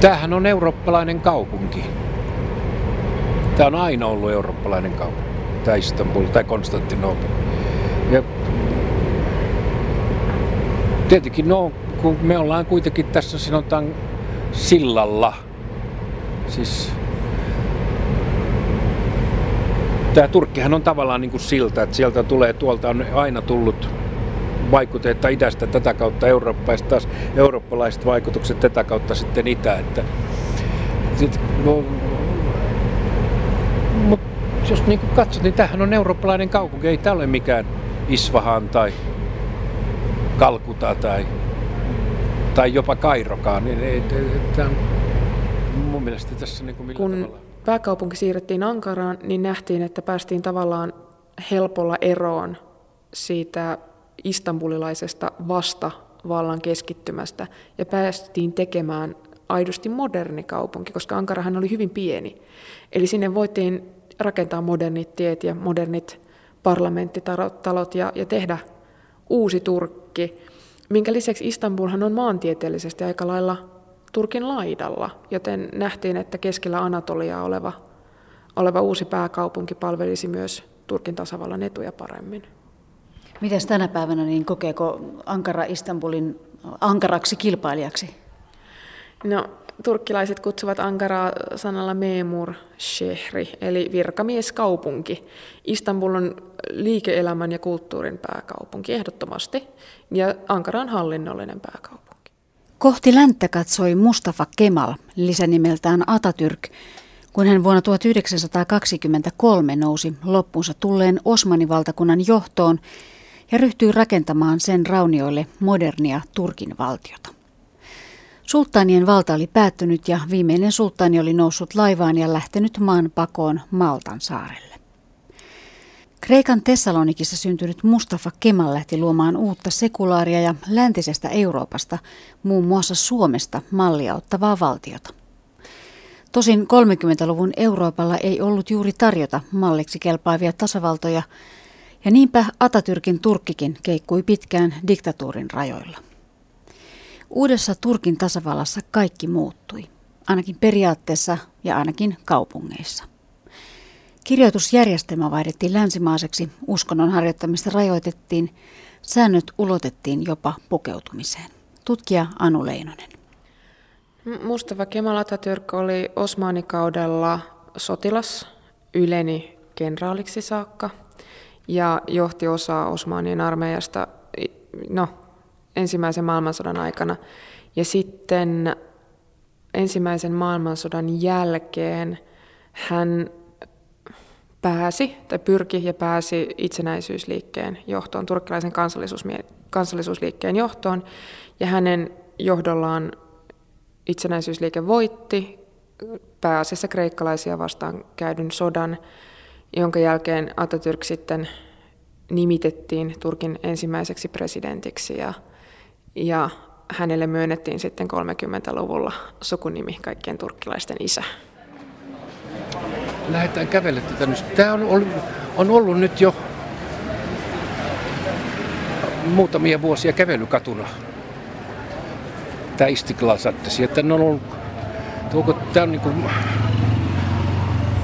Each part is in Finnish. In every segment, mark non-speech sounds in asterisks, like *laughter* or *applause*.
Tämähän on eurooppalainen kaupunki. Tämä on aina ollut eurooppalainen kaupunki. Tämä Istanbul tai Konstantinopel. Ja tietenkin no, kun me ollaan kuitenkin tässä sanotaan sillalla. Siis tämä Turkkihan on tavallaan niin kuin silta, että sieltä tulee, tuolta on aina tullut vaikutteita idästä tätä kautta Eurooppaista, taas eurooppalaiset vaikutukset tätä kautta sitten itä. Että, sit, no, mut jos niin katsot, niin tämähän on eurooppalainen kaupunki, ei tämä ole mikään Isfahan tai Kalkuta tai, tai jopa Kairokaan. Niin, ei, tämä on mun mielestä tässä niin kuin millä Kun tavalla. pääkaupunki siirrettiin Ankaraan, niin nähtiin, että päästiin tavallaan helpolla eroon siitä istanbulilaisesta vastavallan keskittymästä ja päästiin tekemään aidosti moderni kaupunki, koska Ankarahan oli hyvin pieni. Eli sinne voitiin rakentaa modernit tiet ja modernit parlamenttitalot ja, ja tehdä uusi Turkki, minkä lisäksi Istanbulhan on maantieteellisesti aika lailla Turkin laidalla, joten nähtiin, että keskellä Anatoliaa oleva, oleva uusi pääkaupunki palvelisi myös Turkin tasavallan etuja paremmin. Miten tänä päivänä, niin kokeeko Ankara Istanbulin ankaraksi kilpailijaksi? No, turkkilaiset kutsuvat Ankaraa sanalla memur shehri, eli virkamieskaupunki. Istanbul on liike-elämän ja kulttuurin pääkaupunki ehdottomasti, ja Ankara on hallinnollinen pääkaupunki. Kohti länttä katsoi Mustafa Kemal, lisänimeltään Atatürk, kun hän vuonna 1923 nousi loppuunsa tulleen Osmanivaltakunnan johtoon ja ryhtyi rakentamaan sen raunioille modernia Turkin valtiota. Sulttaanien valta oli päättynyt ja viimeinen sulttaani oli noussut laivaan ja lähtenyt maan pakoon Maltan saarelle. Kreikan Tessalonikissa syntynyt Mustafa Kemal lähti luomaan uutta sekulaaria ja läntisestä Euroopasta, muun muassa Suomesta, mallia ottavaa valtiota. Tosin 30-luvun Euroopalla ei ollut juuri tarjota malliksi kelpaavia tasavaltoja, ja niinpä Atatürkin Turkkikin keikkui pitkään diktatuurin rajoilla. Uudessa Turkin tasavallassa kaikki muuttui, ainakin periaatteessa ja ainakin kaupungeissa. Kirjoitusjärjestelmä vaihdettiin länsimaiseksi, uskonnon harjoittamista rajoitettiin, säännöt ulotettiin jopa pukeutumiseen. Tutkija Anu Leinonen. Mustafa Kemal Atatürk oli Osmanikaudella sotilas, yleni kenraaliksi saakka ja johti osaa Osmanien armeijasta no, ensimmäisen maailmansodan aikana. Ja sitten ensimmäisen maailmansodan jälkeen hän pääsi tai pyrki ja pääsi itsenäisyysliikkeen johtoon, turkkilaisen kansallisuusliikkeen johtoon. Ja hänen johdollaan itsenäisyysliike voitti pääasiassa kreikkalaisia vastaan käydyn sodan, jonka jälkeen Atatürk sitten nimitettiin Turkin ensimmäiseksi presidentiksi ja, ja hänelle myönnettiin sitten 30-luvulla sukunimi kaikkien turkkilaisten isä. Lähdetään kävelle tätä nyt. Tämä on ollut, on ollut nyt jo muutamia vuosia kävelykatuna. Tämä Istiklal sattesi. Että on ollut, tämä on niin kuin,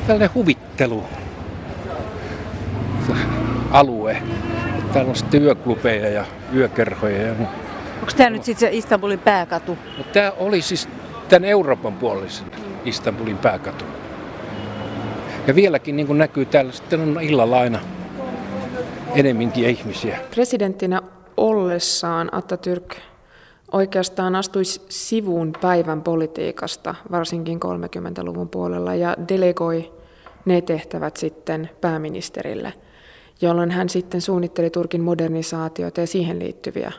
tällainen huvittelu alue. Täällä on sitten yöklubeja ja yökerhoja. Ja... Onko tämä nyt sitten se Istanbulin pääkatu? No, tämä oli siis tämän Euroopan puolisen Istanbulin pääkatu. Ja vieläkin niin kuin näkyy täällä sitten on illalla aina enemminkin ihmisiä. Presidenttinä ollessaan Atatürk oikeastaan astui sivuun päivän politiikasta, varsinkin 30-luvun puolella, ja delegoi ne tehtävät sitten pääministerille, jolloin hän sitten suunnitteli Turkin modernisaatiota ja siihen liittyviä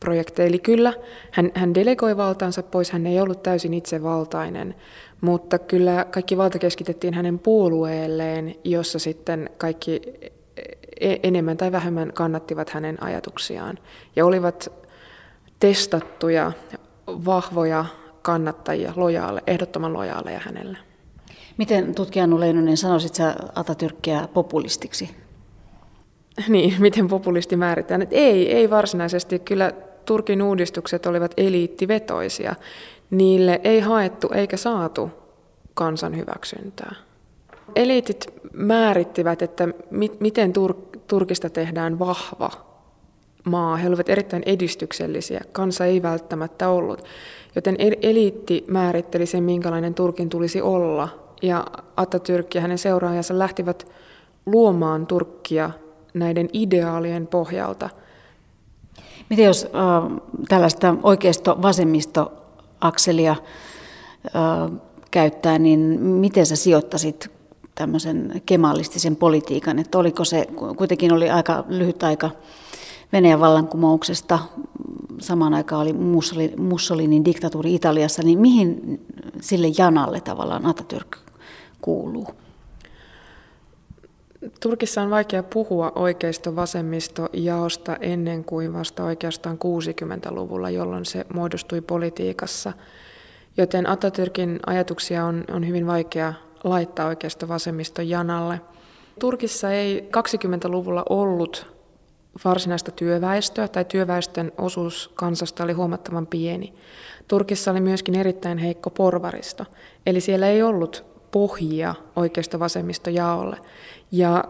projekteja. Eli kyllä, hän, hän delegoi valtaansa pois, hän ei ollut täysin itsevaltainen, mutta kyllä kaikki valta keskitettiin hänen puolueelleen, jossa sitten kaikki e, enemmän tai vähemmän kannattivat hänen ajatuksiaan ja olivat testattuja, vahvoja kannattajia, lojaale, ehdottoman lojaaleja hänelle. Miten tutkija Leinonen sanoisit sä Atatürkkiä populistiksi? *laughs* Niin, miten populisti määritään? Että ei, ei varsinaisesti. Kyllä Turkin uudistukset olivat eliittivetoisia. Niille ei haettu eikä saatu kansan hyväksyntää. Eliitit määrittivät, että mi- miten Tur- Turkista tehdään vahva maa. He olivat erittäin edistyksellisiä. Kansa ei välttämättä ollut. Joten eliitti määritteli sen, minkälainen Turkin tulisi olla. Ja Atatürk ja hänen seuraajansa lähtivät luomaan Turkkia ideaalien pohjalta. Miten jos äh, tällaista oikeisto-vasemmisto-akselia äh, käyttää, niin miten sä sijoittasit tämmöisen kemalistisen politiikan, että oliko se, kuitenkin oli aika lyhyt aika Venäjän vallankumouksesta, samaan aikaan oli Mussolinin diktatuuri Italiassa, niin mihin sille janalle tavallaan Atatürk kuuluu? Turkissa on vaikea puhua oikeisto-vasemmisto-jaosta ennen kuin vasta oikeastaan 60-luvulla, jolloin se muodostui politiikassa. Joten Atatürkin ajatuksia on, on hyvin vaikea laittaa oikeisto-vasemmiston janalle. Turkissa ei 20-luvulla ollut varsinaista työväestöä tai työväestön osuus kansasta oli huomattavan pieni. Turkissa oli myöskin erittäin heikko porvaristo, eli siellä ei ollut pohjia oikeisto-vasemmisto jaolle. Ja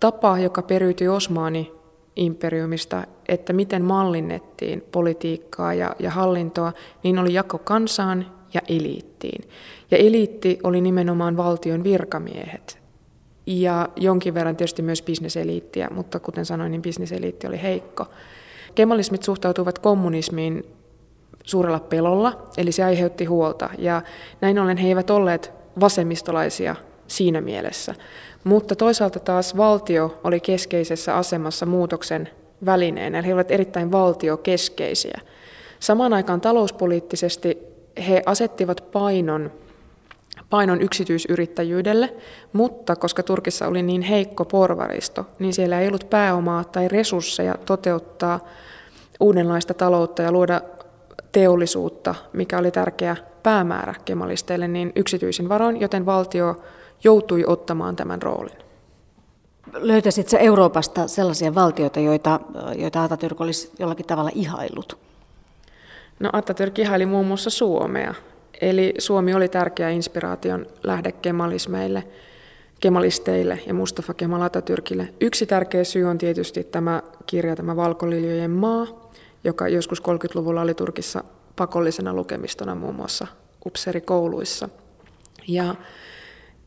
tapa, joka periytyi Osmaani imperiumista, että miten mallinnettiin politiikkaa ja, ja hallintoa, niin oli jako kansaan ja eliittiin. Ja eliitti oli nimenomaan valtion virkamiehet ja jonkin verran tietysti myös bisneseliittiä, mutta kuten sanoin, niin bisneseliitti oli heikko. Kemalismit suhtautuivat kommunismiin suurella pelolla, eli se aiheutti huolta, ja näin ollen he eivät olleet vasemmistolaisia siinä mielessä. Mutta toisaalta taas valtio oli keskeisessä asemassa muutoksen välineenä, eli he olivat erittäin valtiokeskeisiä. Samaan aikaan talouspoliittisesti he asettivat painon, painon yksityisyrittäjyydelle, mutta koska Turkissa oli niin heikko porvaristo, niin siellä ei ollut pääomaa tai resursseja toteuttaa uudenlaista taloutta ja luoda teollisuutta, mikä oli tärkeä päämäärä kemalisteille, niin yksityisin varoin, joten valtio joutui ottamaan tämän roolin. Löytäisitkö Euroopasta sellaisia valtioita, joita, joita Atatürk olisi jollakin tavalla ihailut? No Atatürk ihaili muun muassa Suomea. Eli Suomi oli tärkeä inspiraation lähde kemalismeille, kemalisteille ja Mustafa Kemal Atatürkille. Yksi tärkeä syy on tietysti tämä kirja, tämä Valkoliljojen maa, joka joskus 30-luvulla oli Turkissa pakollisena lukemistona muun muassa upserikouluissa. Ja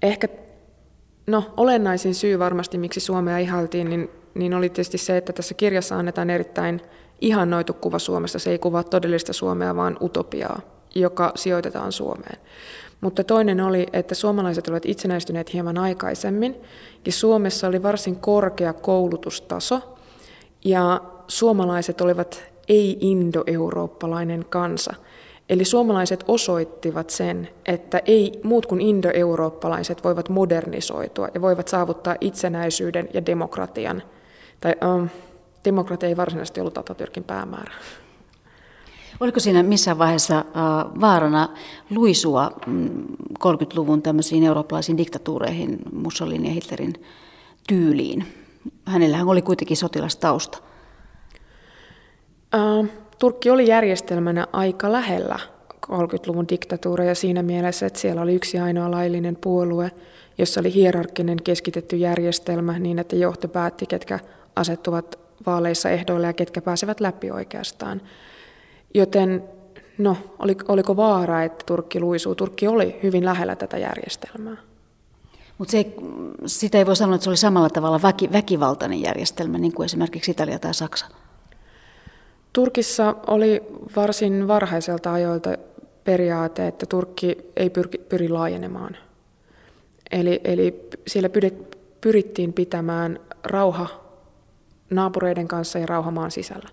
ehkä no, olennaisin syy varmasti, miksi Suomea ihaltiin, niin, niin oli tietysti se, että tässä kirjassa annetaan erittäin ihannoitu kuva Suomesta. Se ei kuvaa todellista Suomea, vaan utopiaa, joka sijoitetaan Suomeen. Mutta toinen oli, että suomalaiset olivat itsenäistyneet hieman aikaisemmin, ja Suomessa oli varsin korkea koulutustaso, ja suomalaiset olivat ei-indoeurooppalainen kansa. Eli suomalaiset osoittivat sen, että ei muut kuin indoeurooppalaiset voivat modernisoitua ja voivat saavuttaa itsenäisyyden ja demokratian. Tai um, demokratia ei varsinaisesti ollut Atatürkin päämäärä. Oliko siinä missään vaiheessa uh, vaarana luisua 30-luvun mm, tämmöisiin eurooppalaisiin diktatuureihin, Mussolinin ja Hitlerin tyyliin? Hänellähän oli kuitenkin sotilastausta. Turkki oli järjestelmänä aika lähellä 30-luvun diktatuureja siinä mielessä, että siellä oli yksi ainoa laillinen puolue, jossa oli hierarkkinen keskitetty järjestelmä niin, että johto päätti, ketkä asettuvat vaaleissa ehdoille ja ketkä pääsevät läpi oikeastaan. Joten no, oliko vaara, että Turkki luisuu? Turkki oli hyvin lähellä tätä järjestelmää. Mutta sitä ei voi sanoa, että se oli samalla tavalla väki, väkivaltainen järjestelmä, niin kuin esimerkiksi Italia tai Saksa. Turkissa oli varsin varhaiselta ajoilta periaate, että Turkki ei pyri, pyri laajenemaan. Eli, eli siellä pyrittiin pitämään rauha naapureiden kanssa ja rauha maan sisällä.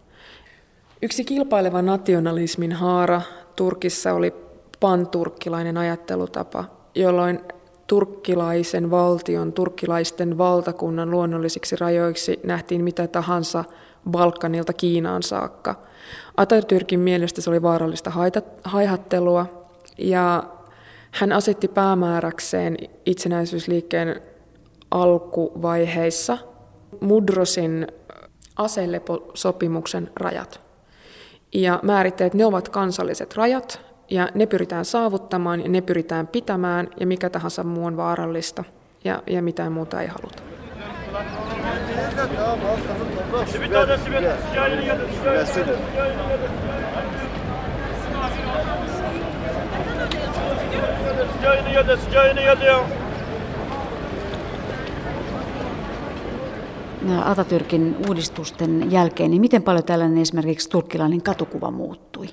Yksi kilpaileva nationalismin haara Turkissa oli panturkkilainen ajattelutapa, jolloin turkkilaisen valtion, turkkilaisten valtakunnan luonnollisiksi rajoiksi nähtiin mitä tahansa Balkanilta Kiinaan saakka. Atatürkin mielestä se oli vaarallista haihattelua ja hän asetti päämääräkseen itsenäisyysliikkeen alkuvaiheissa Mudrosin aseleposopimuksen rajat. ja määrittää, että ne ovat kansalliset rajat ja ne pyritään saavuttamaan ja ne pyritään pitämään ja mikä tahansa muu on vaarallista ja, ja mitään muuta ei haluta. Atatürkin uudistusten jälkeen, niin miten paljon tällainen esimerkiksi turkkilainen katukuva muuttui?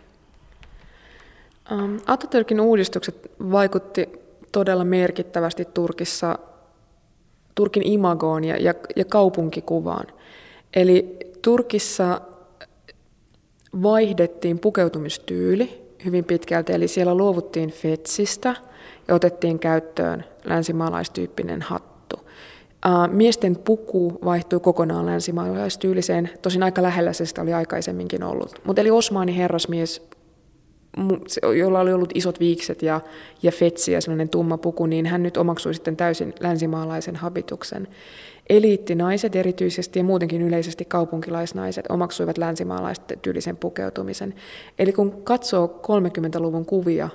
Ähm, Atatürkin uudistukset vaikutti todella merkittävästi Turkissa, Turkin imagoon ja, ja, ja kaupunkikuvaan. Eli Turkissa vaihdettiin pukeutumistyyli hyvin pitkälti, eli siellä luovuttiin fetsistä ja otettiin käyttöön länsimaalaistyyppinen hattu. Miesten puku vaihtui kokonaan länsimaalaistyyliseen, tosin aika lähellä se sitä oli aikaisemminkin ollut. Mutta eli Osmani herrasmies jolla oli ollut isot viikset ja, ja fetsi ja sellainen tumma puku, niin hän nyt omaksui sitten täysin länsimaalaisen habituksen. Eliittinaiset erityisesti ja muutenkin yleisesti kaupunkilaisnaiset omaksuivat länsimaalaisten tyylisen pukeutumisen. Eli kun katsoo 30-luvun kuvia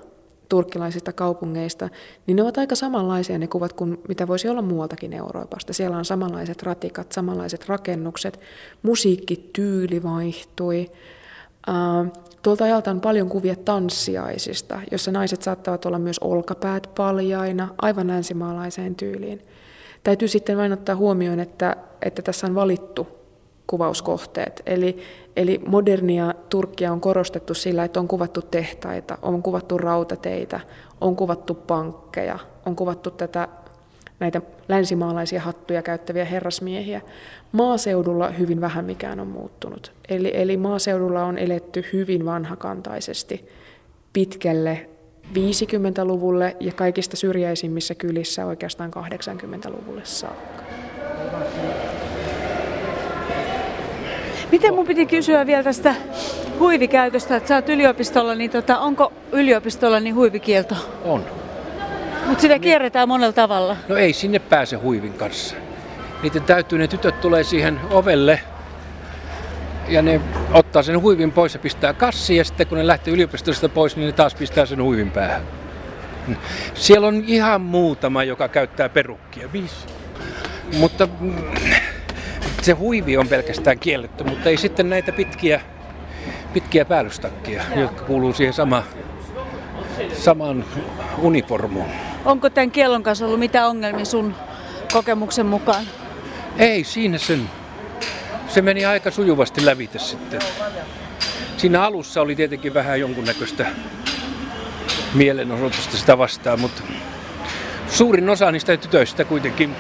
turkkilaisista kaupungeista, niin ne ovat aika samanlaisia ne kuvat kuin mitä voisi olla muualtakin Euroopasta. Siellä on samanlaiset ratikat, samanlaiset rakennukset, musiikkityyli vaihtui, Tuolta ajalta on paljon kuvia tanssiaisista, jossa naiset saattavat olla myös olkapäät paljaina, aivan länsimaalaiseen tyyliin. Täytyy sitten vain ottaa huomioon, että, että tässä on valittu kuvauskohteet. Eli, eli modernia Turkkia on korostettu sillä, että on kuvattu tehtaita, on kuvattu rautateitä, on kuvattu pankkeja, on kuvattu tätä näitä länsimaalaisia hattuja käyttäviä herrasmiehiä. Maaseudulla hyvin vähän mikään on muuttunut. Eli, eli maaseudulla on eletty hyvin vanhakantaisesti pitkälle 50-luvulle ja kaikista syrjäisimmissä kylissä oikeastaan 80-luvulle saakka. Miten mun piti kysyä vielä tästä huivikäytöstä, että sä oot yliopistolla, niin tota, onko yliopistolla niin huivikielto? On. Mutta sitä kierretään monella tavalla. No ei sinne pääse huivin kanssa. Niiden täytyy, ne tytöt tulee siihen ovelle ja ne ottaa sen huivin pois ja pistää kassi ja sitten kun ne lähtee yliopistosta pois, niin ne taas pistää sen huivin päähän. Siellä on ihan muutama, joka käyttää perukkia. Viisi. Mutta mm, se huivi on pelkästään kielletty, mutta ei sitten näitä pitkiä, pitkiä päällystakkia, jotka kuuluu siihen sama, samaan uniformuun. Onko tämän kielon kanssa ollut mitään ongelmia sun kokemuksen mukaan? Ei, siinä sen. Se meni aika sujuvasti lävite sitten. Siinä alussa oli tietenkin vähän jonkunnäköistä mielenosoitusta sitä vastaan, mutta suurin osa niistä tytöistä kuitenkin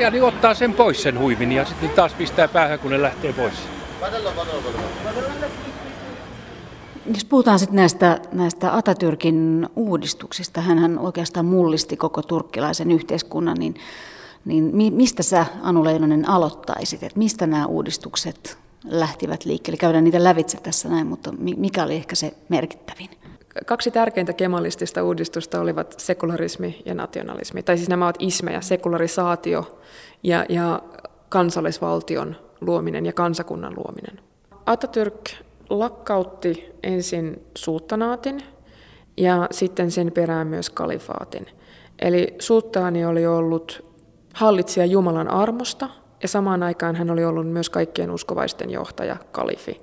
ja niin ottaa sen pois sen huivin ja sitten taas pistää päähän, kun ne lähtee pois. Jos puhutaan sitten näistä, näistä Atatürkin uudistuksista, hän oikeastaan mullisti koko turkkilaisen yhteiskunnan, niin, niin mistä sä Anu Leinonen aloittaisit, että mistä nämä uudistukset lähtivät liikkeelle? Käydään niitä lävitse tässä näin, mutta mikä oli ehkä se merkittävin? Kaksi tärkeintä kemalistista uudistusta olivat sekularismi ja nationalismi. Tai siis nämä ovat ismejä, sekularisaatio ja, ja kansallisvaltion luominen ja kansakunnan luominen. Atatürk lakkautti ensin sultanaatin ja sitten sen perään myös kalifaatin. Eli sultaani oli ollut hallitsija Jumalan armosta ja samaan aikaan hän oli ollut myös kaikkien uskovaisten johtaja, kalifi.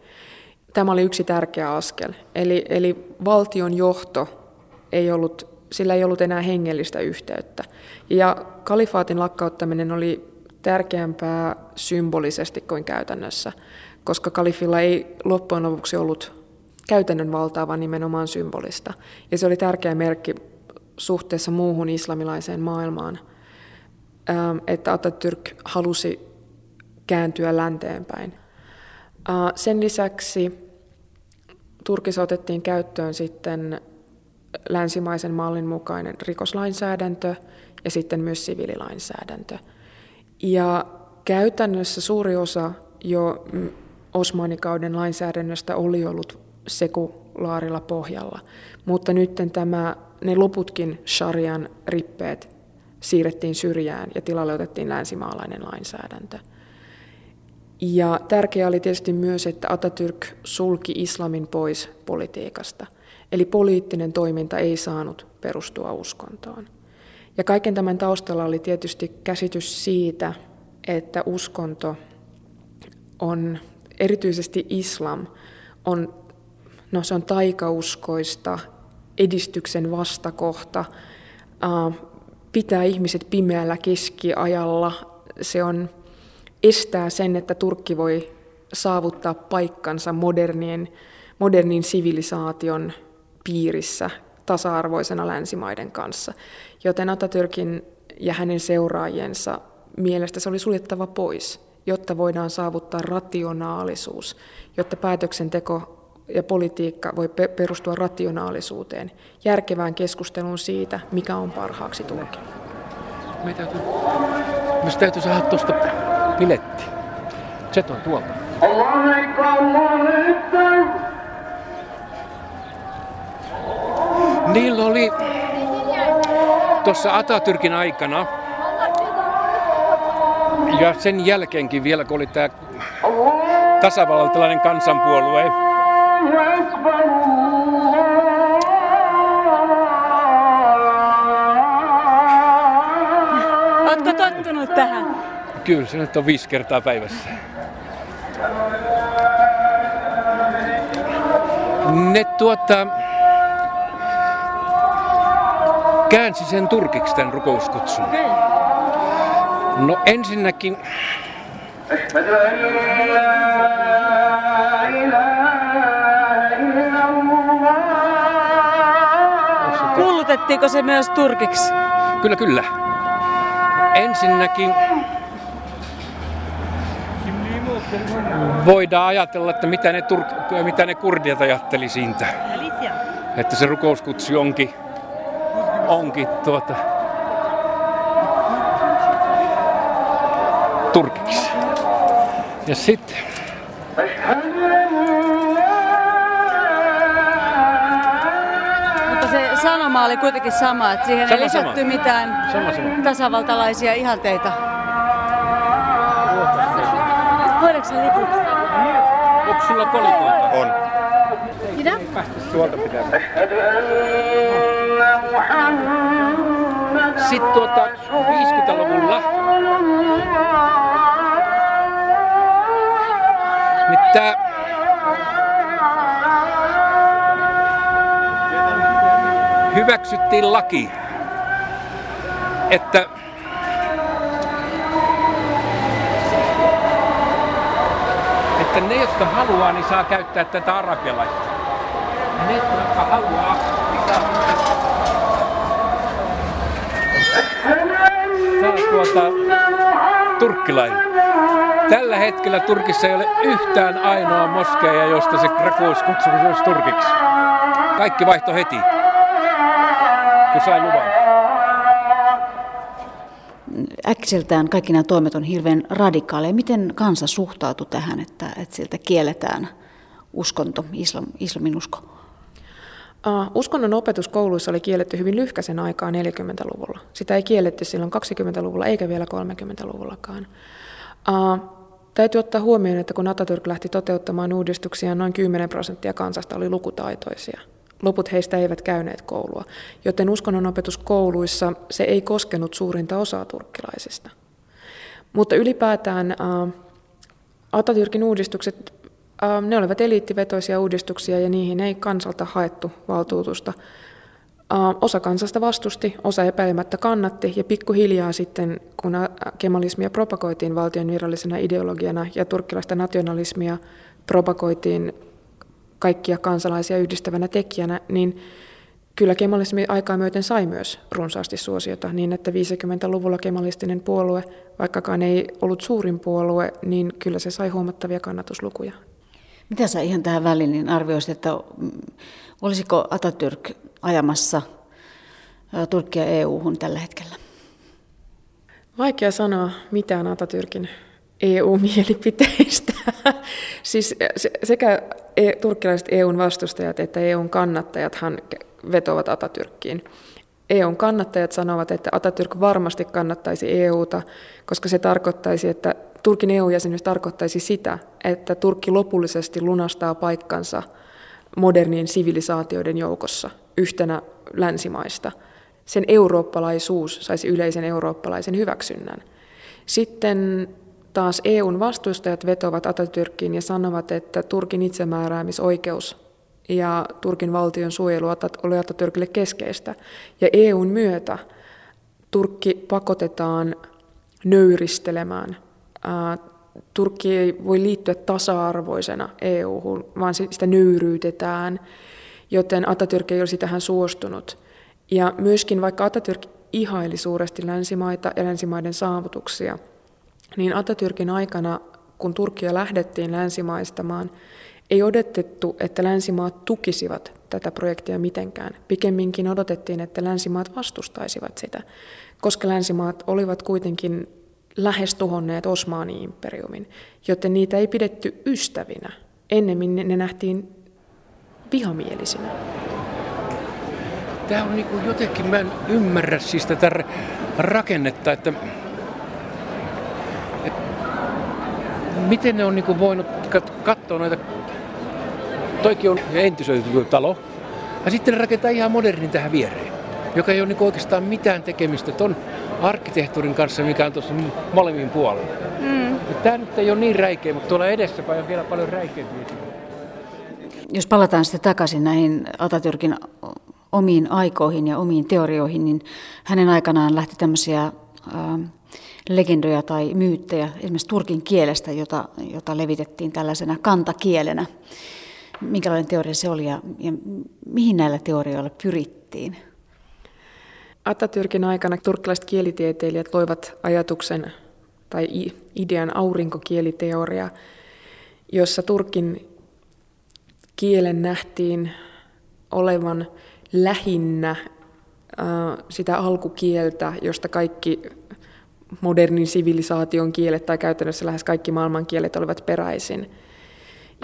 Tämä oli yksi tärkeä askel. Eli, eli valtion johto ei ollut, sillä ei ollut enää hengellistä yhteyttä. Ja kalifaatin lakkauttaminen oli tärkeämpää symbolisesti kuin käytännössä koska kalifilla ei loppujen lopuksi ollut käytännön valtaa, vaan nimenomaan symbolista. Ja se oli tärkeä merkki suhteessa muuhun islamilaiseen maailmaan, että Atatürk halusi kääntyä länteenpäin. Äh, sen lisäksi Turkissa otettiin käyttöön sitten länsimaisen mallin mukainen rikoslainsäädäntö ja sitten myös siviililainsäädäntö. Ja käytännössä suuri osa jo Osmanikauden lainsäädännöstä oli ollut sekulaarilla pohjalla, mutta nyt tämä, ne loputkin sharian rippeet siirrettiin syrjään ja tilalle otettiin länsimaalainen lainsäädäntö. Ja tärkeää oli tietysti myös, että Atatürk sulki islamin pois politiikasta. Eli poliittinen toiminta ei saanut perustua uskontoon. Ja kaiken tämän taustalla oli tietysti käsitys siitä, että uskonto on, erityisesti islam, on, no se on taikauskoista, edistyksen vastakohta, pitää ihmiset pimeällä keskiajalla. Se on estää sen, että Turkki voi saavuttaa paikkansa modernien, modernin sivilisaation piirissä tasa-arvoisena länsimaiden kanssa. Joten Atatürkin ja hänen seuraajiensa mielestä se oli suljettava pois, jotta voidaan saavuttaa rationaalisuus, jotta päätöksenteko ja politiikka voi perustua rationaalisuuteen, järkevään keskusteluun siitä, mikä on parhaaksi Turkille. Me täytyy, me täytyy saada tuosta piletti. Se on tuolta. Niillä oli tuossa Atatürkin aikana ja sen jälkeenkin vielä, kun oli tämä tasavaltalainen kansanpuolue, Oletko tottunut tähän? Kyllä, se nyt on viisi kertaa päivässä. Ne tuota, käänsi sen turkiksi tämän rukouskutsun. No ensinnäkin Kuulutettiinko se myös turkiksi? Kyllä, kyllä. Ensinnäkin voidaan ajatella, että mitä ne, tur- mitä ne kurdit ajatteli siitä. Että se rukouskutsu onkin, onkin tuota, turkiksi. Ja sitten sanoma oli kuitenkin sama, että siihen Sama, ei lisätty sama. mitään Sama, sama. tasavaltalaisia ihanteita. Voidaanko se liput? onko sulla kolikoita? On. Mitä? Tuolta pitää. Sitten tuota 50-luvulla hyväksyttiin laki, että että ne, jotka haluaa, niin saa käyttää tätä arabialaista. Ne, jotka haluaa, niin saa saa tuota turkkilainen. Tällä hetkellä Turkissa ei ole yhtään ainoa moskeja, josta se rakous kutsumus olisi turkiksi. Kaikki vaihto heti, kun sai luvan. Äkkiseltään kaikki nämä toimet on hirveän radikaaleja. Miten kansa suhtautui tähän, että, että siltä kielletään uskonto, islam, islamin usko? Uh, uskonnon opetus kouluissa oli kielletty hyvin lyhkäisen aikaa 40-luvulla. Sitä ei kielletty silloin 20-luvulla eikä vielä 30-luvullakaan. Uh, täytyy ottaa huomioon, että kun Atatürk lähti toteuttamaan uudistuksia, noin 10 prosenttia kansasta oli lukutaitoisia. Loput heistä eivät käyneet koulua, joten uskonnonopetus kouluissa se ei koskenut suurinta osaa turkkilaisista. Mutta ylipäätään Atatürkin uudistukset ne olivat eliittivetoisia uudistuksia ja niihin ei kansalta haettu valtuutusta. Osa kansasta vastusti, osa epäilemättä kannatti ja pikkuhiljaa sitten, kun kemalismia propagoitiin valtion virallisena ideologiana ja turkkilaista nationalismia propagoitiin kaikkia kansalaisia yhdistävänä tekijänä, niin kyllä kemalismi aikaa myöten sai myös runsaasti suosiota, niin että 50-luvulla kemalistinen puolue, vaikkakaan ei ollut suurin puolue, niin kyllä se sai huomattavia kannatuslukuja. Mitä sä ihan tähän väliin niin arvioisit, että mm, olisiko Atatürk ajamassa Turkkia EU-hun tällä hetkellä? Vaikea sanoa mitään Atatürkin EU-mielipiteistä. *laughs* siis sekä e, turkkilaiset EUn vastustajat että EUn kannattajathan vetovat Atatürkkiin. EUn kannattajat sanovat, että Atatürk varmasti kannattaisi EUta, koska se tarkoittaisi, että Turkin EU-jäsenyys tarkoittaisi sitä, että Turkki lopullisesti lunastaa paikkansa modernien sivilisaatioiden joukossa yhtenä länsimaista. Sen eurooppalaisuus saisi yleisen eurooppalaisen hyväksynnän. Sitten taas EUn vastustajat vetovat Atatürkkiin ja sanovat, että Turkin itsemääräämisoikeus ja Turkin valtion suojelu oli Atatürkille keskeistä. Ja EUn myötä Turkki pakotetaan nöyristelemään. Turkki ei voi liittyä tasa-arvoisena EU-hun, vaan sitä nöyryytetään, joten Atatürk ei olisi tähän suostunut. Ja myöskin vaikka Atatürk ihaili suuresti länsimaita ja länsimaiden saavutuksia, niin Atatürkin aikana, kun Turkia lähdettiin länsimaistamaan, ei odotettu, että länsimaat tukisivat tätä projektia mitenkään. Pikemminkin odotettiin, että länsimaat vastustaisivat sitä, koska länsimaat olivat kuitenkin lähes tuhonneet Osmaani-imperiumin, joten niitä ei pidetty ystävinä. Ennemmin ne nähtiin vihamielisinä. Tämä on niin jotenkin, mä en ymmärrä siis tätä rakennetta, että miten ne on niin kuin voinut katsoa noita, toikin on entisöity talo, ja sitten ne rakentaa ihan modernin tähän viereen, joka ei ole niin oikeastaan mitään tekemistä ton arkkitehtuurin kanssa, mikä on tuossa molemmin puolella. Mm. Tämä nyt ei ole niin räikeä, mutta tuolla edessäpäin on vielä paljon räikeämpiä. Jos palataan sitten takaisin näihin Atatürkin omiin aikoihin ja omiin teorioihin, niin hänen aikanaan lähti tämmöisiä äh, legendoja tai myyttejä esimerkiksi turkin kielestä, jota, jota levitettiin tällaisena kantakielenä. Minkälainen teoria se oli ja, ja mihin näillä teorioilla pyrittiin? Atatürkin aikana turkkilaiset kielitieteilijät loivat ajatuksen tai idean aurinkokieliteoria, jossa turkin kielen nähtiin olevan lähinnä sitä alkukieltä, josta kaikki modernin sivilisaation kielet tai käytännössä lähes kaikki maailmankielet olivat peräisin.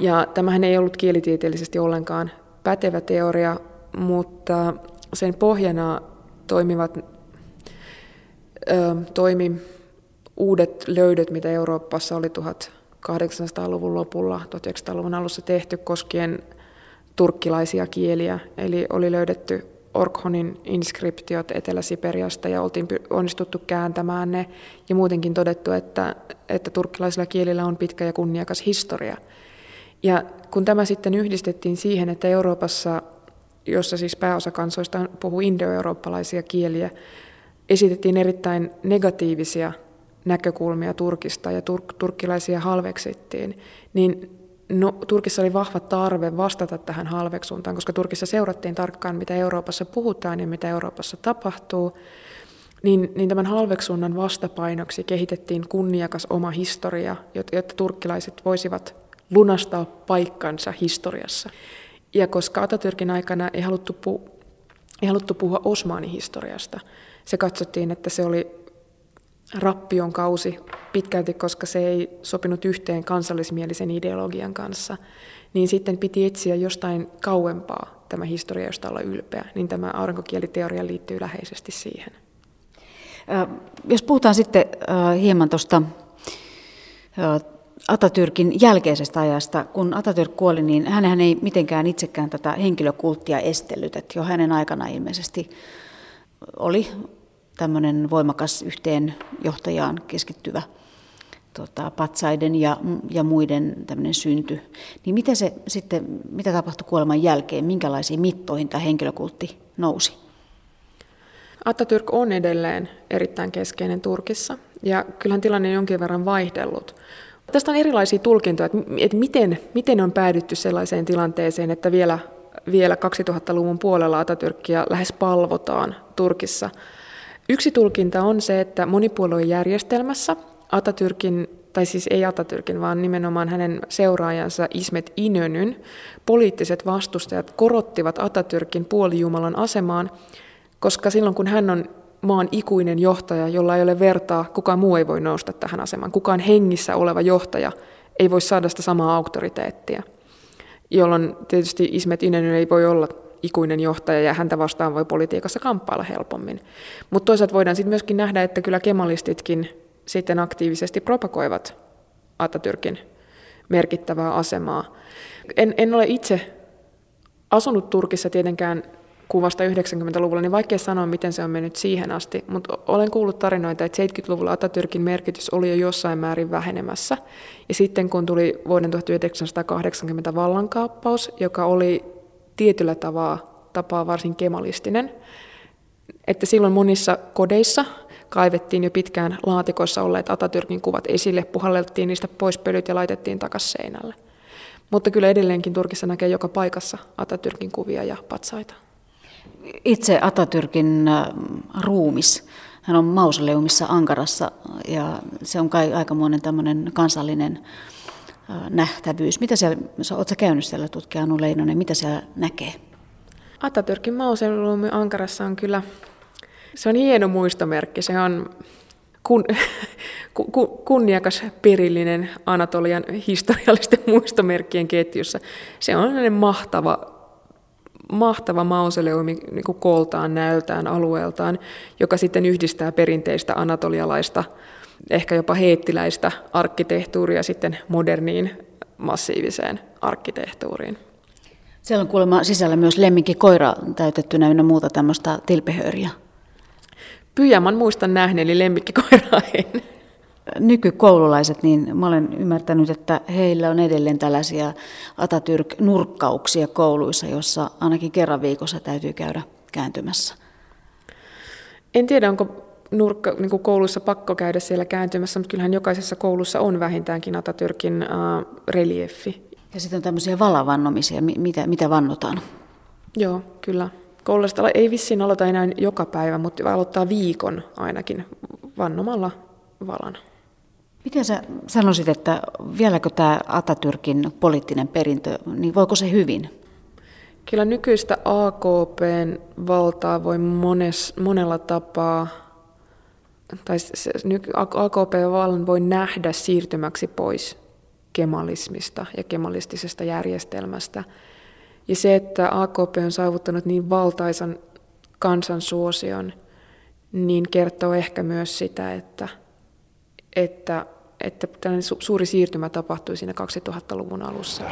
Ja tämähän ei ollut kielitieteellisesti ollenkaan pätevä teoria, mutta sen pohjana toimivat, ö, toimi uudet löydöt, mitä Euroopassa oli 1800-luvun lopulla, 1900-luvun alussa tehty koskien turkkilaisia kieliä. Eli oli löydetty Orkhonin inskriptiot Etelä-Siperiasta ja oltiin onnistuttu kääntämään ne ja muutenkin todettu, että, että turkkilaisilla kielillä on pitkä ja kunniakas historia. Ja kun tämä sitten yhdistettiin siihen, että Euroopassa, jossa siis pääosa kansoista puhuu indoeurooppalaisia kieliä, esitettiin erittäin negatiivisia näkökulmia Turkista ja turk- turkkilaisia halveksittiin, niin No, Turkissa oli vahva tarve vastata tähän halveksuntaan, koska Turkissa seurattiin tarkkaan, mitä Euroopassa puhutaan ja mitä Euroopassa tapahtuu. Niin, niin tämän halveksunnan vastapainoksi kehitettiin kunniakas oma historia, jotta, jotta turkkilaiset voisivat lunastaa paikkansa historiassa. Ja koska Atatürkin aikana ei haluttu, pu, ei haluttu puhua Osmaanihistoriasta, se katsottiin, että se oli rappion kausi pitkälti, koska se ei sopinut yhteen kansallismielisen ideologian kanssa, niin sitten piti etsiä jostain kauempaa tämä historia, josta olla ylpeä, niin tämä aurinkokieliteoria liittyy läheisesti siihen. Jos puhutaan sitten hieman tuosta Atatürkin jälkeisestä ajasta, kun Atatürk kuoli, niin hän ei mitenkään itsekään tätä henkilökulttia estellyt, että jo hänen aikana ilmeisesti oli tämmöinen voimakas yhteen johtajaan keskittyvä tota, patsaiden ja, ja muiden tämmöinen synty. Niin mitä, se sitten, mitä tapahtui kuoleman jälkeen, minkälaisiin mittoihin tämä henkilökultti nousi? Atatürk on edelleen erittäin keskeinen Turkissa ja kyllähän tilanne on jonkin verran vaihdellut. Tästä on erilaisia tulkintoja, että miten, miten on päädytty sellaiseen tilanteeseen, että vielä, vielä 2000-luvun puolella Atatürkkiä lähes palvotaan Turkissa – Yksi tulkinta on se, että monipuoluejärjestelmässä Atatürkin, tai siis ei Atatürkin, vaan nimenomaan hänen seuraajansa Ismet Inönyn poliittiset vastustajat korottivat Atatürkin puolijumalan asemaan, koska silloin kun hän on maan ikuinen johtaja, jolla ei ole vertaa, kukaan muu ei voi nousta tähän asemaan. Kukaan hengissä oleva johtaja ei voi saada sitä samaa auktoriteettia, jolloin tietysti Ismet Inönyn ei voi olla ikuinen johtaja ja häntä vastaan voi politiikassa kamppailla helpommin. Mutta toisaalta voidaan sitten myöskin nähdä, että kyllä kemalistitkin sitten aktiivisesti propagoivat Atatürkin merkittävää asemaa. En, en ole itse asunut Turkissa tietenkään kuvasta 90-luvulla, niin vaikea sanoa, miten se on mennyt siihen asti, mutta olen kuullut tarinoita, että 70-luvulla Atatürkin merkitys oli jo jossain määrin vähenemässä. Ja sitten kun tuli vuoden 1980 vallankaappaus, joka oli tietyllä tapaa, tapaa varsin kemalistinen, että silloin monissa kodeissa kaivettiin jo pitkään laatikoissa olleet Atatürkin kuvat esille, puhalleltiin niistä pois pölyt ja laitettiin takaisin seinälle. Mutta kyllä edelleenkin Turkissa näkee joka paikassa Atatürkin kuvia ja patsaita. Itse Atatürkin äh, ruumis, hän on mausoleumissa Ankarassa ja se on kai aikamoinen tämmöinen kansallinen nähtävyys. Mitä siellä, oletko käynyt siellä tutkija Anu Leinonen, mitä siellä näkee? Atatürkin mausoleumi Ankarassa on kyllä, se on hieno muistomerkki. Se on kun, *laughs* ku, kunniakas perillinen Anatolian historiallisten *laughs* muistomerkkien ketjussa. Se on mahtava, mahtava mausoleumi niin kuin kooltaan, näöltään, alueeltaan, joka sitten yhdistää perinteistä anatolialaista, ehkä jopa heettiläistä arkkitehtuuria sitten moderniin massiiviseen arkkitehtuuriin. Siellä on kuulemma sisällä myös lemmikki koira täytettynä ynnä muuta tämmöistä tilpehööriä. Pyjaman muistan nähneeni lemmikkikoiraa en. *laughs* Nykykoululaiset, niin mä olen ymmärtänyt, että heillä on edelleen tällaisia Atatürk-nurkkauksia kouluissa, jossa ainakin kerran viikossa täytyy käydä kääntymässä. En tiedä, onko nurkka, niin kuin koulussa pakko käydä siellä kääntymässä, mutta kyllähän jokaisessa koulussa on vähintäänkin Atatürkin äh, reliefi. Ja sitten on tämmöisiä valavannomisia, mitä, mitä vannotaan? Joo, kyllä. Koulusta ei vissiin aloita enää joka päivä, mutta aloittaa viikon ainakin vannomalla valana. Miten sä sanoisit, että vieläkö tämä Atatürkin poliittinen perintö, niin voiko se hyvin? Kyllä nykyistä AKPn valtaa voi mones, monella tapaa, tai se, AKP-vallan voi nähdä siirtymäksi pois kemalismista ja kemalistisesta järjestelmästä – ja se, että AKP on saavuttanut niin valtaisan kansansuosion, niin kertoo ehkä myös sitä, että, että, että tällainen suuri siirtymä tapahtui siinä 2000-luvun alussa.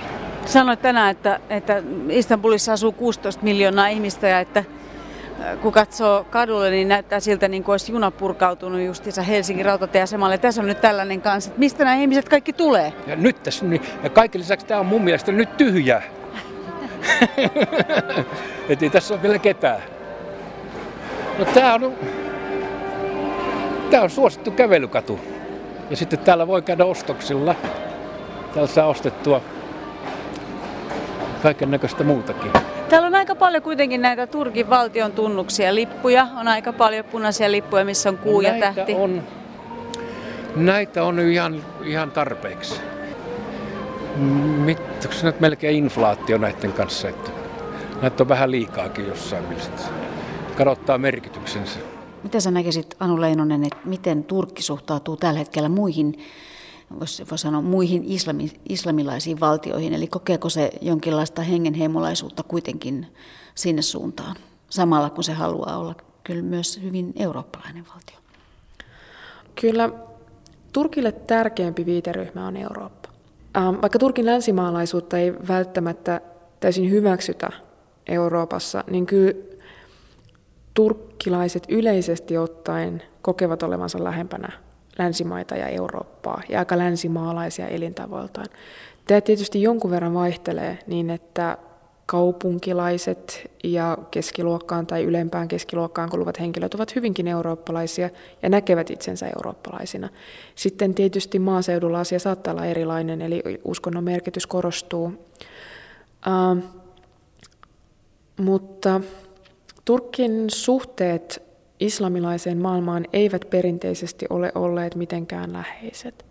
Sanoit tänään, että, että Istanbulissa asuu 16 miljoonaa ihmistä ja että kun katsoo kadulle, niin näyttää siltä, niin kuin olisi juna purkautunut justiinsa Helsingin rautatieasemalle. Tässä on nyt tällainen kanssa, että mistä nämä ihmiset kaikki tulee? Ja nyt tässä, niin, kaiken lisäksi tämä on mun mielestä nyt tyhjä. *laughs* Et ei tässä ole vielä ketään. No tää on, tää on suosittu kävelykatu. Ja sitten täällä voi käydä ostoksilla. Täällä saa ostettua kaiken näköistä muutakin. Täällä on aika paljon kuitenkin näitä Turkin valtion tunnuksia, lippuja. On aika paljon punaisia lippuja, missä on kuu ja näitä tähti. On, näitä on ihan, ihan tarpeeksi. Onko se nyt melkein inflaatio näiden kanssa, että näitä on vähän liikaakin jossain mielessä. Kadottaa merkityksensä. Mitä sä näkisit, Anu Leinonen, että miten Turkki suhtautuu tällä hetkellä muihin, voisi voi sanoa, muihin islami, islamilaisiin valtioihin? Eli kokeeko se jonkinlaista hengenheimolaisuutta kuitenkin sinne suuntaan, samalla kun se haluaa olla kyllä myös hyvin eurooppalainen valtio? Kyllä Turkille tärkeämpi viiteryhmä on Eurooppa. Ähm, vaikka Turkin länsimaalaisuutta ei välttämättä täysin hyväksytä Euroopassa, niin kyllä turkkilaiset yleisesti ottaen kokevat olevansa lähempänä länsimaita ja Eurooppaa ja aika länsimaalaisia elintavoiltaan. Tämä tietysti jonkun verran vaihtelee niin, että kaupunkilaiset ja keskiluokkaan tai ylempään keskiluokkaan kuuluvat henkilöt ovat hyvinkin eurooppalaisia ja näkevät itsensä eurooppalaisina. Sitten tietysti maaseudulla asia saattaa olla erilainen, eli uskonnon merkitys korostuu. Uh, mutta Turkin suhteet islamilaiseen maailmaan eivät perinteisesti ole olleet mitenkään läheiset.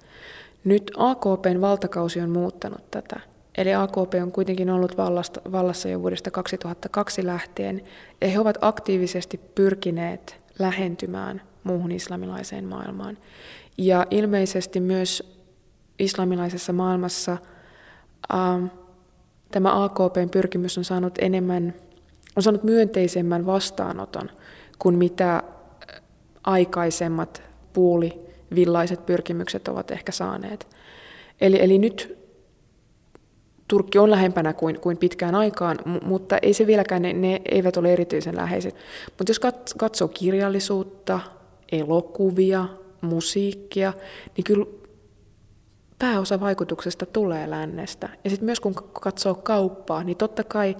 Nyt AKPn valtakausi on muuttanut tätä. Eli AKP on kuitenkin ollut vallasta, vallassa jo vuodesta 2002 lähtien, ja he ovat aktiivisesti pyrkineet lähentymään muuhun islamilaiseen maailmaan. Ja ilmeisesti myös islamilaisessa maailmassa äh, tämä AKPn pyrkimys on saanut enemmän, on saanut myönteisemmän vastaanoton kuin mitä aikaisemmat puulivillaiset pyrkimykset ovat ehkä saaneet. Eli, eli nyt Turkki on lähempänä kuin, kuin pitkään aikaan, mutta ei se vieläkään, ne, ne eivät ole erityisen läheiset. Mutta jos katsoo kirjallisuutta, elokuvia, musiikkia, niin kyllä pääosa vaikutuksesta tulee lännestä. Ja sitten myös kun katsoo kauppaa, niin totta kai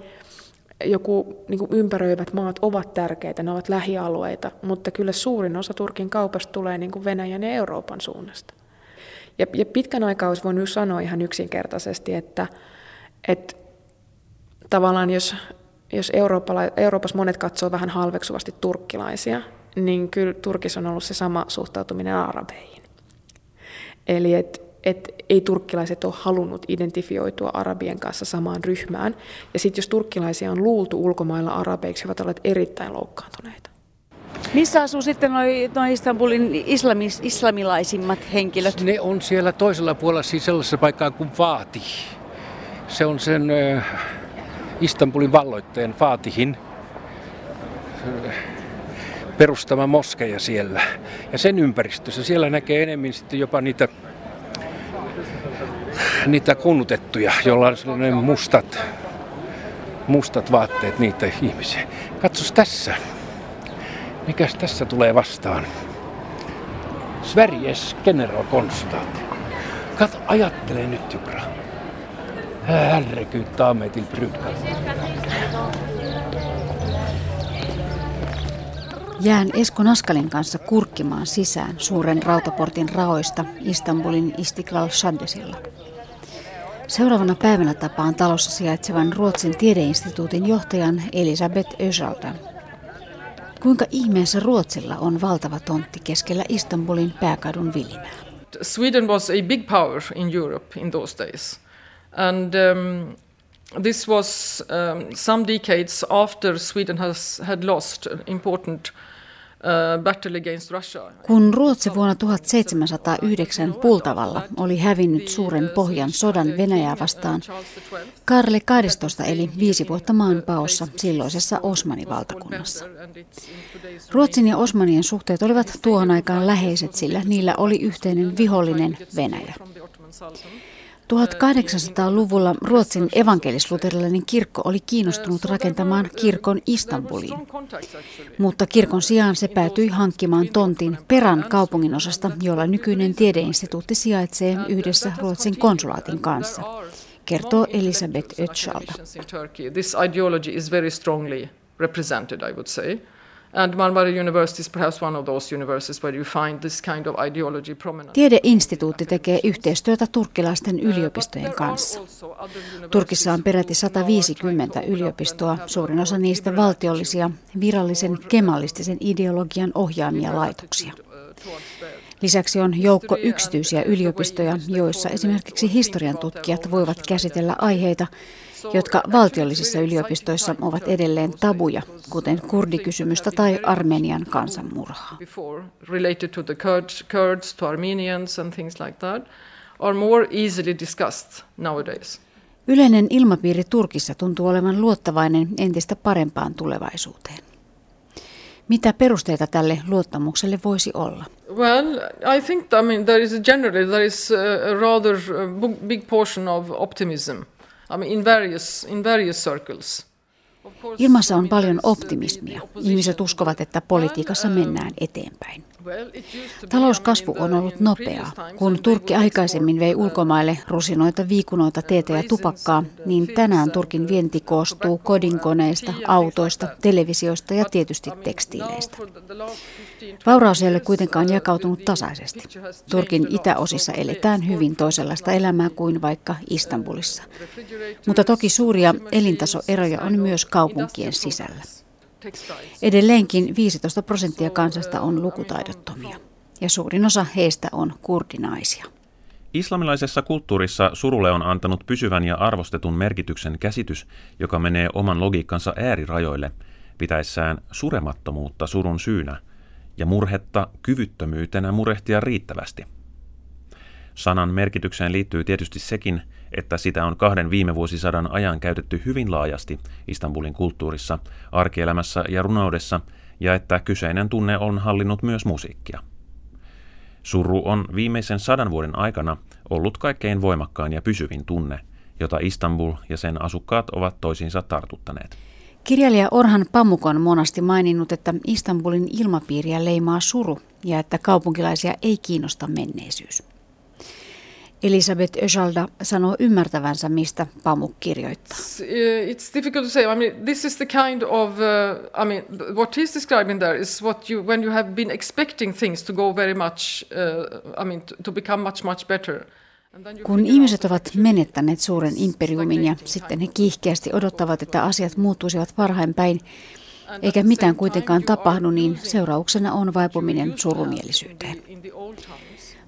joku niin kuin ympäröivät maat ovat tärkeitä, ne ovat lähialueita, mutta kyllä suurin osa Turkin kaupasta tulee niin kuin Venäjän ja Euroopan suunnasta. Ja, ja pitkän aikaa olisi voinut sanoa ihan yksinkertaisesti, että, että tavallaan jos, jos Euroopassa monet katsoo vähän halveksuvasti turkkilaisia, niin kyllä Turkissa on ollut se sama suhtautuminen arabeihin. Eli että et ei turkkilaiset ole halunnut identifioitua arabien kanssa samaan ryhmään. Ja sitten jos turkkilaisia on luultu ulkomailla arabeiksi, he ovat olleet erittäin loukkaantuneita. Missä asuu sitten nuo Istanbulin islamis, islamilaisimmat henkilöt? Ne on siellä toisella puolella, siis sellaisessa paikkaa kuin Vaati. Se on sen äh, Istanbulin valloitteen Faatihin äh, perustama moskeja siellä. Ja sen ympäristössä siellä näkee enemmän sitten jopa niitä niitä kunnutettuja, joilla on sellainen mustat, mustat vaatteet niitä ihmisiä. Katsos tässä. Mikäs tässä tulee vastaan? Sveriges generalkonstaat. Kat, ajattele nyt, Jukra. Herregud, ta mig till Jään Esko Naskalin kanssa kurkkimaan sisään suuren rautaportin raoista Istanbulin Istiklal Shaddesilla. Seuraavana päivänä tapaan talossa sijaitsevan Ruotsin tiedeinstituutin johtajan Elisabeth Ösaldan. Kuinka ihmeessä Ruotsilla on valtava tontti keskellä Istanbulin pääkadun vilinää? Sweden was a big power in Europe in those days. And um, this was um, some decades after Sweden has had lost important Uh, Kun Ruotsi vuonna 1709 Pultavalla oli hävinnyt suuren pohjan sodan Venäjää vastaan, Karle 12 eli viisi vuotta maanpaossa silloisessa Osmanivaltakunnassa. Ruotsin ja Osmanien suhteet olivat tuohon aikaan läheiset, sillä niillä oli yhteinen vihollinen Venäjä. 1800-luvulla Ruotsin evankelisluterilainen kirkko oli kiinnostunut rakentamaan kirkon Istanbuliin, mutta kirkon sijaan se päätyi hankkimaan tontin Peran kaupunginosasta, jolla nykyinen tiedeinstituutti sijaitsee yhdessä Ruotsin konsulaatin kanssa, kertoo Elisabeth Ötschalda. This ideology is very strongly represented, I would say. And Marmara University is perhaps one of those universities where you find this kind of ideology prominent. Tiedeinstituutti tekee yhteistyötä turkkilaisten yliopistojen kanssa. Turkissa on peräti 150 yliopistoa, suurin osa niistä valtiollisia, virallisen kemalistisen ideologian ohjaamia laitoksia. Lisäksi on joukko yksityisiä yliopistoja, joissa esimerkiksi historian tutkijat voivat käsitellä aiheita, jotka valtiollisissa yliopistoissa ovat edelleen tabuja, kuten kurdikysymystä tai Armenian kansanmurhaa. Yleinen ilmapiiri Turkissa tuntuu olevan luottavainen entistä parempaan tulevaisuuteen. Mitä perusteita tälle luottamukselle voisi olla? Well, I think I mean there is generally there is a rather big portion of optimism. In various, in various circles. Ilmassa on paljon optimismia. Ihmiset uskovat, että politiikassa mennään eteenpäin. Talouskasvu on ollut nopeaa. Kun Turkki aikaisemmin vei ulkomaille rusinoita, viikunoita, teetä ja tupakkaa, niin tänään Turkin vienti koostuu kodinkoneista, autoista, televisioista ja tietysti tekstiileistä. Vauraus ei ole kuitenkaan jakautunut tasaisesti. Turkin itäosissa eletään hyvin toisenlaista elämää kuin vaikka Istanbulissa. Mutta toki suuria elintasoeroja on myös kaupunkien sisällä. Edelleenkin 15 prosenttia kansasta on lukutaidottomia ja suurin osa heistä on kurdinaisia. Islamilaisessa kulttuurissa surulle on antanut pysyvän ja arvostetun merkityksen käsitys, joka menee oman logiikkansa äärirajoille, pitäessään suremattomuutta surun syynä ja murhetta kyvyttömyytenä murehtia riittävästi. Sanan merkitykseen liittyy tietysti sekin, että sitä on kahden viime vuosisadan ajan käytetty hyvin laajasti Istanbulin kulttuurissa, arkielämässä ja runoudessa, ja että kyseinen tunne on hallinnut myös musiikkia. Suru on viimeisen sadan vuoden aikana ollut kaikkein voimakkain ja pysyvin tunne, jota Istanbul ja sen asukkaat ovat toisiinsa tartuttaneet. Kirjailija Orhan Pamukon monasti maininnut, että Istanbulin ilmapiiriä leimaa suru ja että kaupunkilaisia ei kiinnosta menneisyys. Elisabeth Öjalda sanoo ymmärtävänsä, mistä Pamuk kirjoittaa. It's uh, difficult to say. I mean, this is the kind of, uh, I mean, what he's describing there is what you, when you have been expecting things to go very much, uh, I mean, to, to become much, much better. Kun ihmiset ovat menettäneet suuren imperiumin ja sitten he kiihkeästi odottavat, että asiat muuttuisivat parhain päin, eikä mitään kuitenkaan tapahdu, niin seurauksena on vaipuminen surumielisyyteen.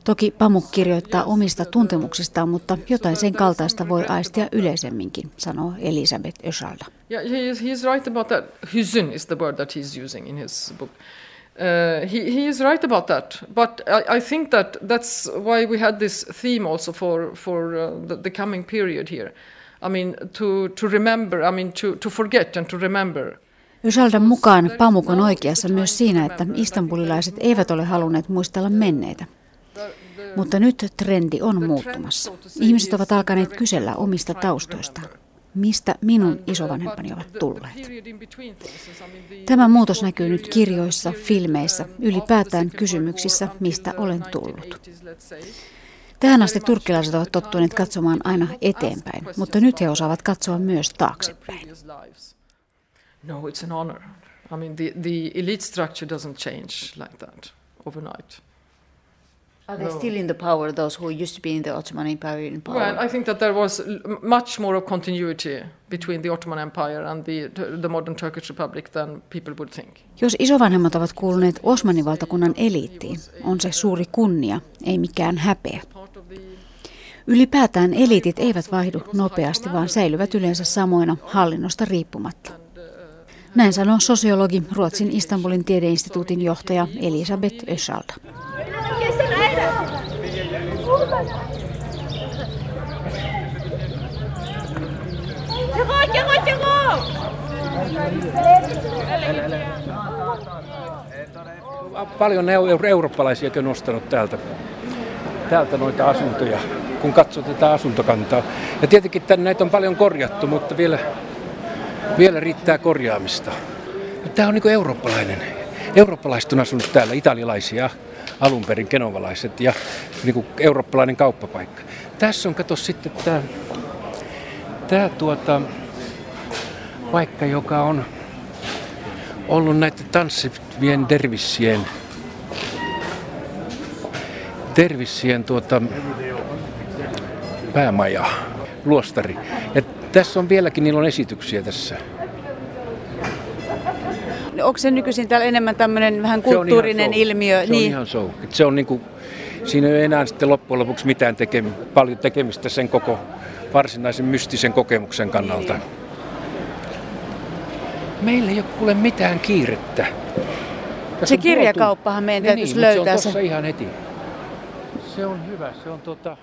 Toki Pamuk kirjoittaa omista tuntemuksistaan, mutta jotain sen kaltaista voi aistia yleisemminkin, sanoo Elisabeth Öschalda. Yeah, he is, he is right about that. Hüzün is the word that he's using in his book. Uh, he, he is right about that, but I, I think that that's why we had this theme also for for uh, the, the coming period here. I mean, to to remember, I mean, to to forget and to remember. Ysaldan mukaan Pamuk on oikeassa myös siinä, että istanbulilaiset eivät ole halunneet muistella menneitä. Mutta nyt trendi on muuttumassa. Ihmiset ovat alkaneet kysellä omista taustoistaan. Mistä minun isovanhempani ovat tulleet? Tämä muutos näkyy nyt kirjoissa, filmeissä, ylipäätään kysymyksissä, mistä olen tullut. Tähän asti turkkilaiset ovat tottuneet katsomaan aina eteenpäin, mutta nyt he osaavat katsoa myös taaksepäin. No, it's an honor. I mean, the, the elite structure doesn't change like that overnight. Are they no. still in the power, those who used to be in the Ottoman Empire in power? Well, I think that there was much more of continuity between the Ottoman Empire and the, the modern Turkish Republic than people would think. Jos isovanhemmat ovat kuuluneet Osmanin valtakunnan eliittiin, on se suuri kunnia, ei mikään häpeä. Ylipäätään eliitit eivät vaihdu nopeasti, vaan säilyvät yleensä samoina hallinnosta riippumatta. Näin sanoo sosiologi Ruotsin Istanbulin tiedeinstituutin johtaja Elisabeth Öschalda. Paljon eurooppalaisia on nostanut täältä, täältä noita asuntoja, kun katsoo tätä asuntokantaa. Ja tietenkin tänne näitä on paljon korjattu, mutta vielä, vielä riittää korjaamista. Tämä on niin eurooppalainen. Eurooppalaiset on asunut täällä, italialaisia alun perin genovalaiset ja niin kuin eurooppalainen kauppapaikka. Tässä on, kato sitten tämä, tämä tuota, paikka, joka on ollut näiden tanssivien dervissien, dervissien tuota, päämaja, luostari. Ja tässä on vieläkin, niillä on esityksiä tässä onko se nykyisin täällä enemmän tämmöinen vähän kulttuurinen se ilmiö? Se niin. on ihan show. Se on niin kuin, siinä ei enää sitten loppujen lopuksi mitään tekemi, paljon tekemistä sen koko varsinaisen mystisen kokemuksen kannalta. Meillä ei ole kuule mitään kiirettä. Tässä se kirjakauppahan meidän niin, täytyisi niin, löytää. Se on se. ihan heti. Se on hyvä. Se on tota...